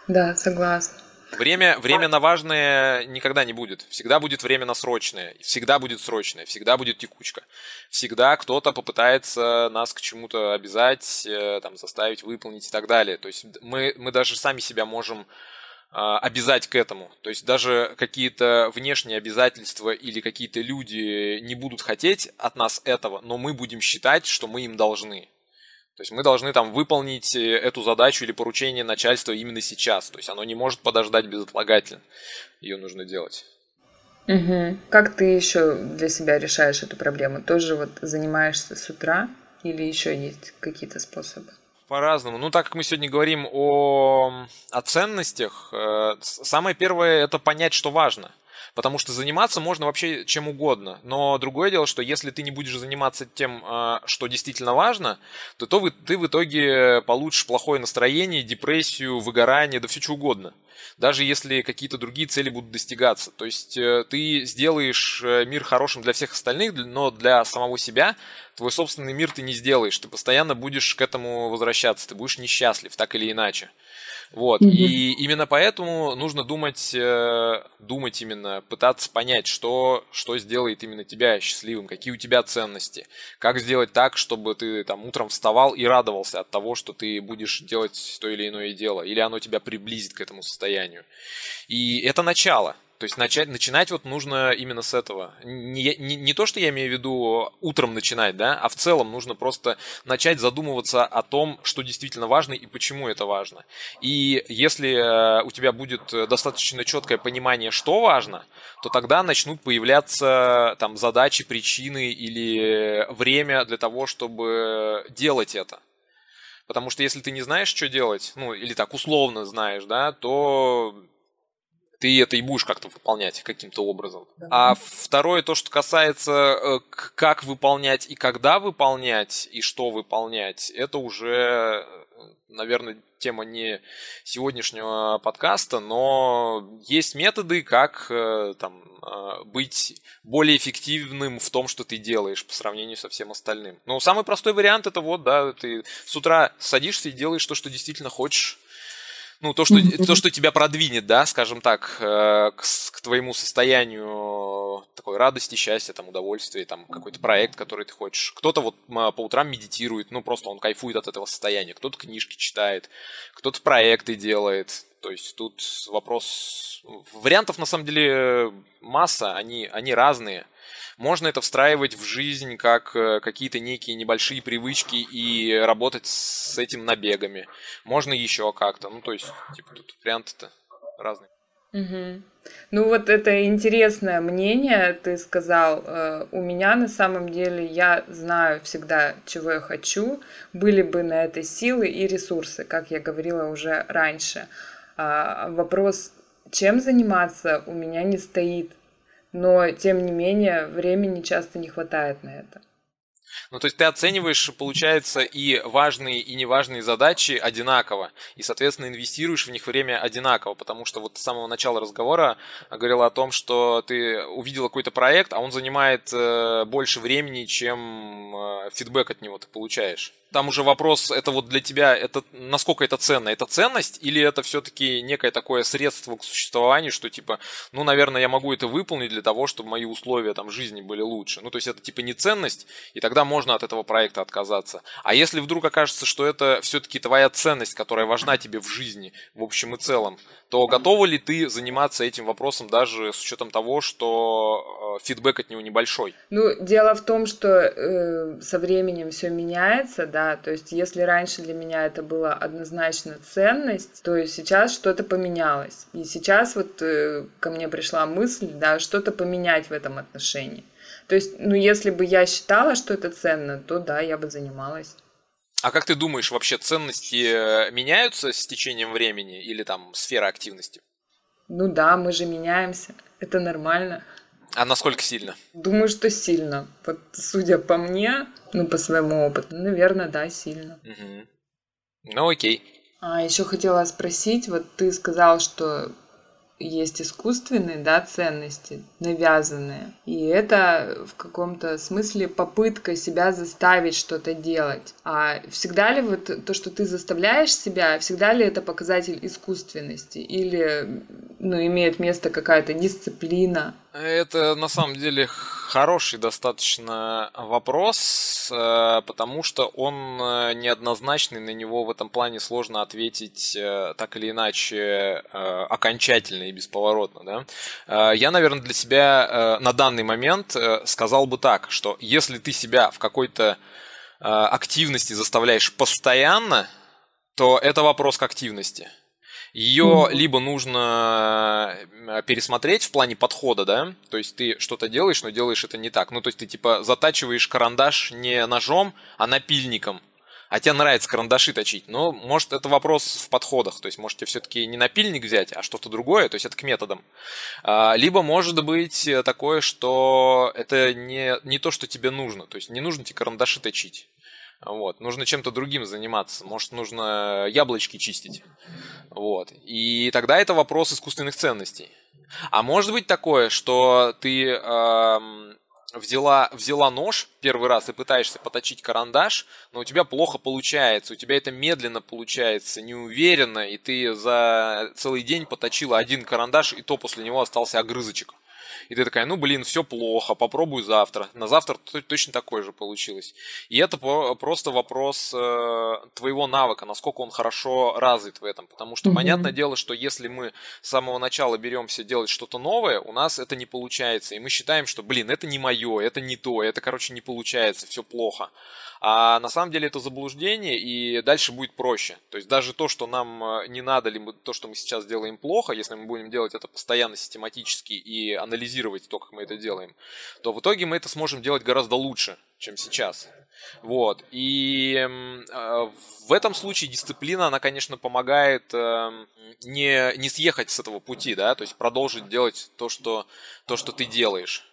Да, согласна. Время, время на важное никогда не будет. Всегда будет время на срочное. Всегда будет срочное. Всегда будет текучка. Всегда кто-то попытается нас к чему-то обязать, э, там, заставить выполнить и так далее. То есть мы, мы даже сами себя можем обязать к этому. То есть даже какие-то внешние обязательства или какие-то люди не будут хотеть от нас этого, но мы будем считать, что мы им должны. То есть мы должны там выполнить э, эту задачу или поручение начальства именно сейчас. То есть оно не может подождать безотлагательно. Ее нужно делать. Угу. Как ты еще для себя решаешь эту проблему? Тоже вот занимаешься с утра или еще есть какие-то способы? По-разному. Ну, так как мы сегодня говорим о, о ценностях, э, самое первое это понять, что важно. Потому что заниматься можно вообще чем угодно. Но другое дело, что если ты не будешь заниматься тем, а, что действительно важно, то, то ты в итоге получишь плохое настроение, депрессию, выгорание, да все что угодно. Даже если какие-то другие цели будут достигаться. То есть э, ты сделаешь э, мир хорошим для всех остальных, но для самого себя твой собственный мир ты не сделаешь. Ты постоянно будешь к этому возвращаться. Ты будешь несчастлив, так или иначе. Вот. Mm-hmm. И именно поэтому нужно думать, э, думать именно, пытаться понять, что, что сделает именно тебя счастливым, какие у тебя ценности, как сделать так, чтобы ты там утром вставал и радовался от того, что ты будешь делать то или иное дело, или оно тебя приблизит к этому состоянию. И это начало. То есть начать, начинать вот нужно именно с этого. Не, не, не то, что я имею в виду утром начинать, да, а в целом нужно просто начать задумываться о том, что действительно важно и почему это важно. И если э, у тебя будет достаточно четкое понимание, что важно, то тогда начнут появляться там задачи, причины или время для того, чтобы делать это. Потому что если ты не знаешь, что делать, ну, или так условно знаешь, да, то ты это и будешь как-то выполнять каким-то образом. Да. А второе, то, что касается э, как выполнять и когда выполнять, и что выполнять, это уже, наверное, тема не сегодняшнего подкаста, но есть методы, как э, там, э, быть более эффективным в том, что ты делаешь по сравнению со всем остальным. Ну, самый простой вариант это вот, да, ты с утра садишься и делаешь то, что действительно хочешь ну, то, что, mm-hmm. то, что тебя продвинет, да, скажем так, э, к, к твоему состоянию такой радости, счастья, там, удовольствия, там, какой-то проект, который ты хочешь. Кто-то вот по утрам медитирует, ну, просто он кайфует от этого состояния, кто-то книжки читает, кто-то проекты делает. То есть тут вопрос... Вариантов, на самом деле, масса, они, они разные. Можно это встраивать в жизнь как э, какие-то некие небольшие привычки и работать с этим набегами. Можно еще как-то. Ну, то есть, типа, тут варианты-то разные. Угу. Ну вот это интересное мнение, ты сказал. Э, у меня на самом деле я знаю всегда, чего я хочу. Были бы на это силы и ресурсы, как я говорила уже раньше. А, вопрос, чем заниматься, у меня не стоит но тем не менее времени часто не хватает на это. Ну, то есть ты оцениваешь, получается, и важные, и неважные задачи одинаково, и, соответственно, инвестируешь в них время одинаково, потому что вот с самого начала разговора говорила о том, что ты увидела какой-то проект, а он занимает э, больше времени, чем э, фидбэк от него ты получаешь там уже вопрос, это вот для тебя, это насколько это ценно? Это ценность или это все-таки некое такое средство к существованию, что типа, ну, наверное, я могу это выполнить для того, чтобы мои условия там жизни были лучше. Ну, то есть это типа не ценность, и тогда можно от этого проекта отказаться. А если вдруг окажется, что это все-таки твоя ценность, которая важна тебе в жизни, в общем и целом, то готова ли ты заниматься этим вопросом даже с учетом того, что э, фидбэк от него небольшой? Ну, дело в том, что э, со временем все меняется, да, то есть если раньше для меня это была однозначно ценность, то сейчас что-то поменялось. И сейчас вот э, ко мне пришла мысль, да, что-то поменять в этом отношении. То есть, ну, если бы я считала, что это ценно, то да, я бы занималась. А как ты думаешь, вообще ценности э, меняются с течением времени или там сфера активности? Ну да, мы же меняемся. Это нормально. А насколько сильно? Думаю, что сильно. Вот судя по мне, ну по своему опыту, наверное, да, сильно. Угу. Ну окей. А еще хотела спросить, вот ты сказал, что есть искусственные да, ценности, навязанные. И это в каком-то смысле попытка себя заставить что-то делать. А всегда ли вот то, что ты заставляешь себя, всегда ли это показатель искусственности? Или ну, имеет место какая-то дисциплина? Это на самом деле хороший достаточно вопрос, э, потому что он э, неоднозначный, на него в этом плане сложно ответить э, так или иначе окончательно и бесповоротно. Да? Я, наверное, для себя на данный момент сказал бы так, что если ты себя в какой-то активности заставляешь постоянно, то это вопрос к активности – ее mm-hmm. либо нужно э, пересмотреть в плане подхода, да, то есть ты что-то делаешь, но делаешь это не так. Ну, то есть ты типа затачиваешь карандаш не ножом, а напильником. А тебе нравится карандаши точить. Но, может, это вопрос в подходах. То есть, можете все-таки не напильник взять, а что-то другое. То есть, это к методам. А, либо, может быть, такое, что это не, не то, что тебе нужно. То есть, не нужно тебе карандаши точить. Вот. Нужно чем-то другим заниматься. Может, нужно яблочки чистить. Вот. И тогда это вопрос искусственных ценностей. А может быть такое, что ты эм, взяла, взяла нож первый раз и пытаешься поточить карандаш, но у тебя плохо получается, у тебя это медленно получается, неуверенно, и ты за целый день поточила один карандаш, и то после него остался огрызочек. И ты такая, ну, блин, все плохо, попробую завтра. На завтра точно такое же получилось. И это просто вопрос э, твоего навыка, насколько он хорошо развит в этом. Потому что, mm-hmm. понятное дело, что если мы с самого начала беремся делать что-то новое, у нас это не получается. И мы считаем, что, блин, это не мое, это не то, это, короче, не получается, все плохо. А на самом деле это заблуждение, и дальше будет проще. То есть даже то, что нам э, не надо, либо то, что мы сейчас делаем плохо, если мы будем делать это постоянно, систематически и анализировать то, как мы это делаем, то в итоге мы это сможем делать гораздо лучше, чем сейчас. Вот. И э, в этом случае дисциплина, она, конечно, помогает э, не, не съехать с этого пути, да, то есть продолжить делать то, что, то, что ты делаешь.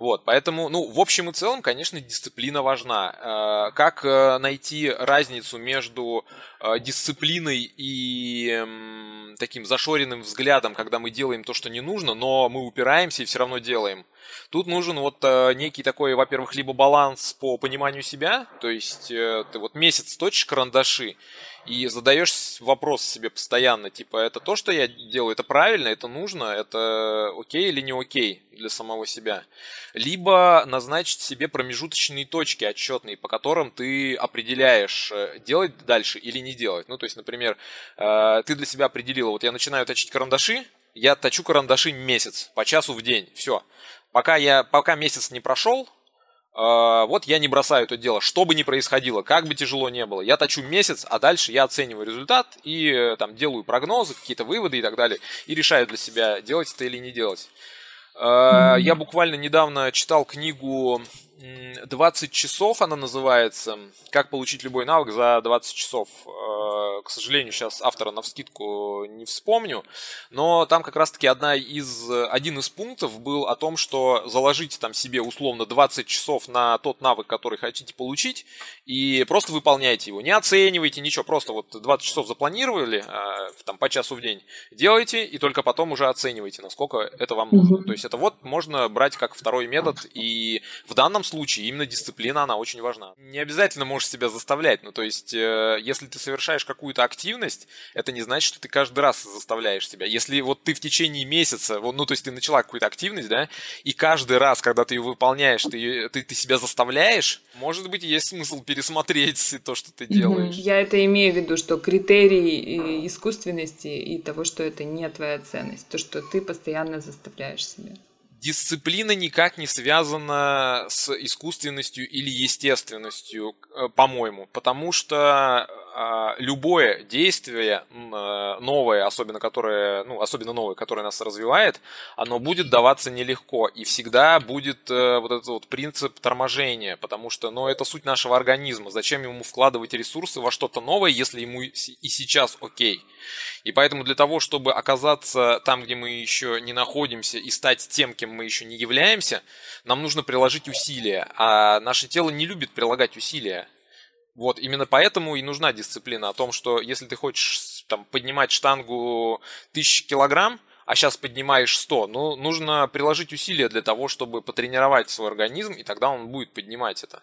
Вот, поэтому, ну, в общем и целом, конечно, дисциплина важна. Э, как э, найти разницу между э, дисциплиной и таким зашоренным взглядом, когда мы делаем то, что не нужно, но мы упираемся и все равно делаем. Тут нужен вот некий такой, во-первых, либо баланс по пониманию себя, то есть ты вот месяц точишь карандаши, и задаешь вопрос себе постоянно, типа, это то, что я делаю, это правильно, это нужно, это окей или не окей для самого себя. Либо назначить себе промежуточные точки отчетные, по которым ты определяешь, э, делать дальше или не делать. Ну, то есть, например, э, ты для себя определила, вот я начинаю точить карандаши, я точу карандаши месяц, по часу в день, все. Пока, я, пока месяц не прошел, а, вот я не бросаю это дело, что бы ни происходило, как бы тяжело не было. Я точу месяц, а дальше я оцениваю результат и э, там делаю прогнозы, какие-то выводы и так далее, и решаю для себя, делать это или не делать. А, я буквально недавно читал книгу 20 часов она называется. Как получить любой навык за 20 часов. Э, к сожалению, сейчас автора на вскидку не вспомню. Но там как раз-таки одна из, один из пунктов был о том, что заложите там себе условно 20 часов на тот навык, который хотите получить, и просто выполняйте его. Не оценивайте ничего, просто вот 20 часов запланировали э, там по часу в день, делайте, и только потом уже оценивайте, насколько это вам нужно. То есть это вот можно брать как второй метод, и в данном случае именно дисциплина, она очень важна. Не обязательно можешь себя заставлять, ну то есть, э, если ты совершаешь какую-то активность, это не значит, что ты каждый раз заставляешь себя. Если вот ты в течение месяца, вот, ну то есть ты начала какую-то активность, да, и каждый раз, когда ты ее выполняешь, ты, ты, ты себя заставляешь, может быть, есть смысл пересмотреть то, что ты делаешь. Я это имею в виду, что критерий искусственности и того, что это не твоя ценность, то, что ты постоянно заставляешь себя дисциплина никак не связана с искусственностью или естественностью, э, по-моему, потому что любое действие э, новое, особенно которое, ну, особенно новое, которое нас развивает, оно будет даваться нелегко и всегда будет э, вот этот вот принцип торможения, потому что, ну, это суть нашего организма. Зачем ему вкладывать ресурсы во что-то новое, если ему и сейчас окей? И поэтому для того, чтобы оказаться там, где мы еще не находимся и стать тем, кем мы еще не являемся, нам нужно приложить усилия, а наше тело не любит прилагать усилия. Вот, именно поэтому и нужна дисциплина о том, что если ты хочешь там, поднимать штангу 1000 килограмм, а сейчас поднимаешь 100, ну, нужно приложить усилия для того, чтобы потренировать свой организм, и тогда он будет поднимать это.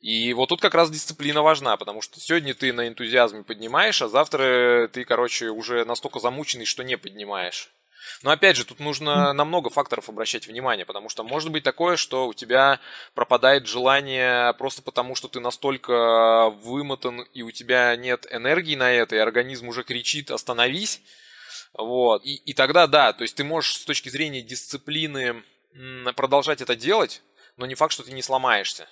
И вот тут как раз дисциплина важна, потому что сегодня ты на энтузиазме поднимаешь, а завтра ты, короче, уже настолько замученный, что не поднимаешь. Но опять же, тут нужно на много факторов обращать внимание, потому что может быть такое, что у тебя пропадает желание просто потому, что ты настолько вымотан и у тебя нет энергии на это, и организм уже кричит «остановись». Вот. И, и тогда да, то есть ты можешь с точки зрения дисциплины продолжать это делать, но не факт, что ты не сломаешься.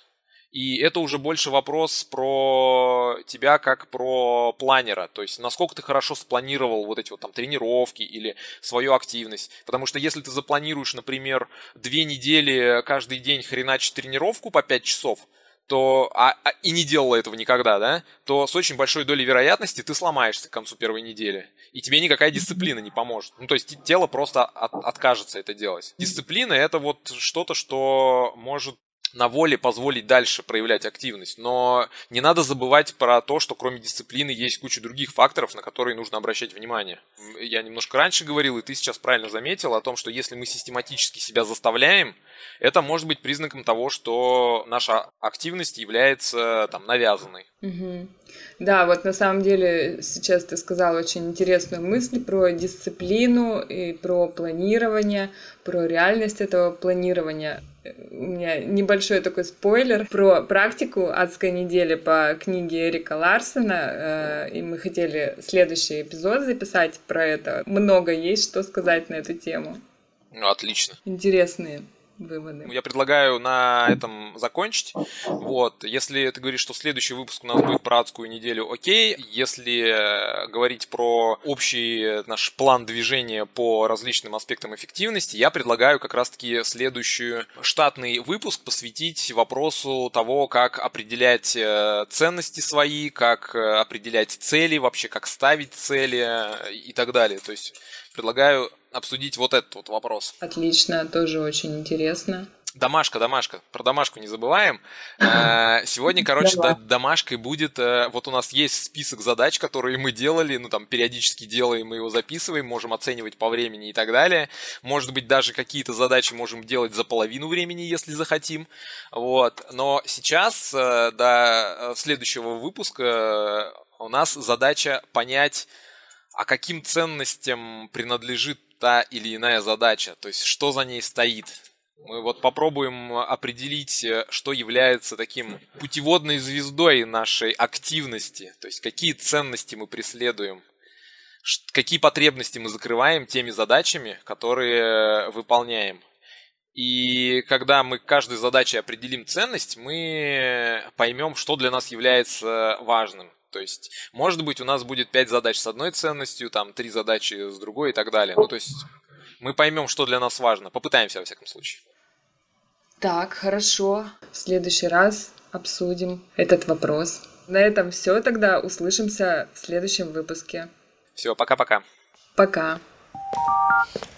И это уже больше вопрос про тебя как про планера. То есть, насколько ты хорошо спланировал вот эти вот там тренировки или свою активность. Потому что если ты запланируешь, например, две недели каждый день хреначить тренировку по 5 часов, то, а, а, и не делала этого никогда, да, то с очень большой долей вероятности ты сломаешься к концу первой недели. И тебе никакая дисциплина не поможет. Ну, то есть тело просто от, откажется это делать. Дисциплина это вот что-то, что может на воле позволить дальше проявлять активность. Но не надо забывать про то, что кроме дисциплины есть куча других факторов, на которые нужно обращать внимание. Я немножко раньше говорил, и ты сейчас правильно заметил о том, что если мы систематически себя заставляем, это может быть признаком того, что наша активность является там навязанной. Угу. Да, вот на самом деле сейчас ты сказал очень интересную мысль про дисциплину и про планирование, про реальность этого планирования. У меня небольшой такой спойлер про практику «Адская неделя» по книге Эрика Ларсона, э, и мы хотели следующий эпизод записать про это. Много есть что сказать на эту тему. Ну, отлично. Интересные выводы. Я предлагаю на этом закончить. Вот. Если ты говоришь, что следующий выпуск у нас будет про адскую неделю, окей. Если э, говорить про общий наш план движения по различным аспектам эффективности, я предлагаю как раз-таки следующий штатный выпуск посвятить вопросу того, как определять э, ценности свои, как э, определять цели, вообще как ставить цели и так далее. То есть предлагаю обсудить вот этот вот вопрос. Отлично, тоже очень интересно. Домашка, домашка. Про домашку не забываем. Э, сегодня, короче, домашкой будет... Э, вот у нас есть список задач, которые мы делали, ну там периодически делаем, мы его записываем, можем оценивать по времени и так далее. Может быть, даже какие-то задачи можем делать за половину времени, если захотим. Вот. Но сейчас, э, до следующего выпуска, у нас задача понять, а каким ценностям принадлежит та или иная задача, то есть что за ней стоит. Мы вот попробуем определить, э, что является таким путеводной звездой нашей активности, то есть какие ценности мы преследуем, какие потребности мы закрываем теми задачами, которые выполняем. И когда мы каждой задаче определим ценность, мы поймем, что для нас является важным. То есть, может быть, у нас будет 5 задач с одной ценностью, там 3 задачи с другой и так далее. Ну, то есть, мы поймем, что для нас важно. Попытаемся, во всяком случае. Так, хорошо. В следующий раз обсудим этот вопрос. На этом все тогда. Услышимся в следующем выпуске. Все, пока-пока. Пока. -пока. пока.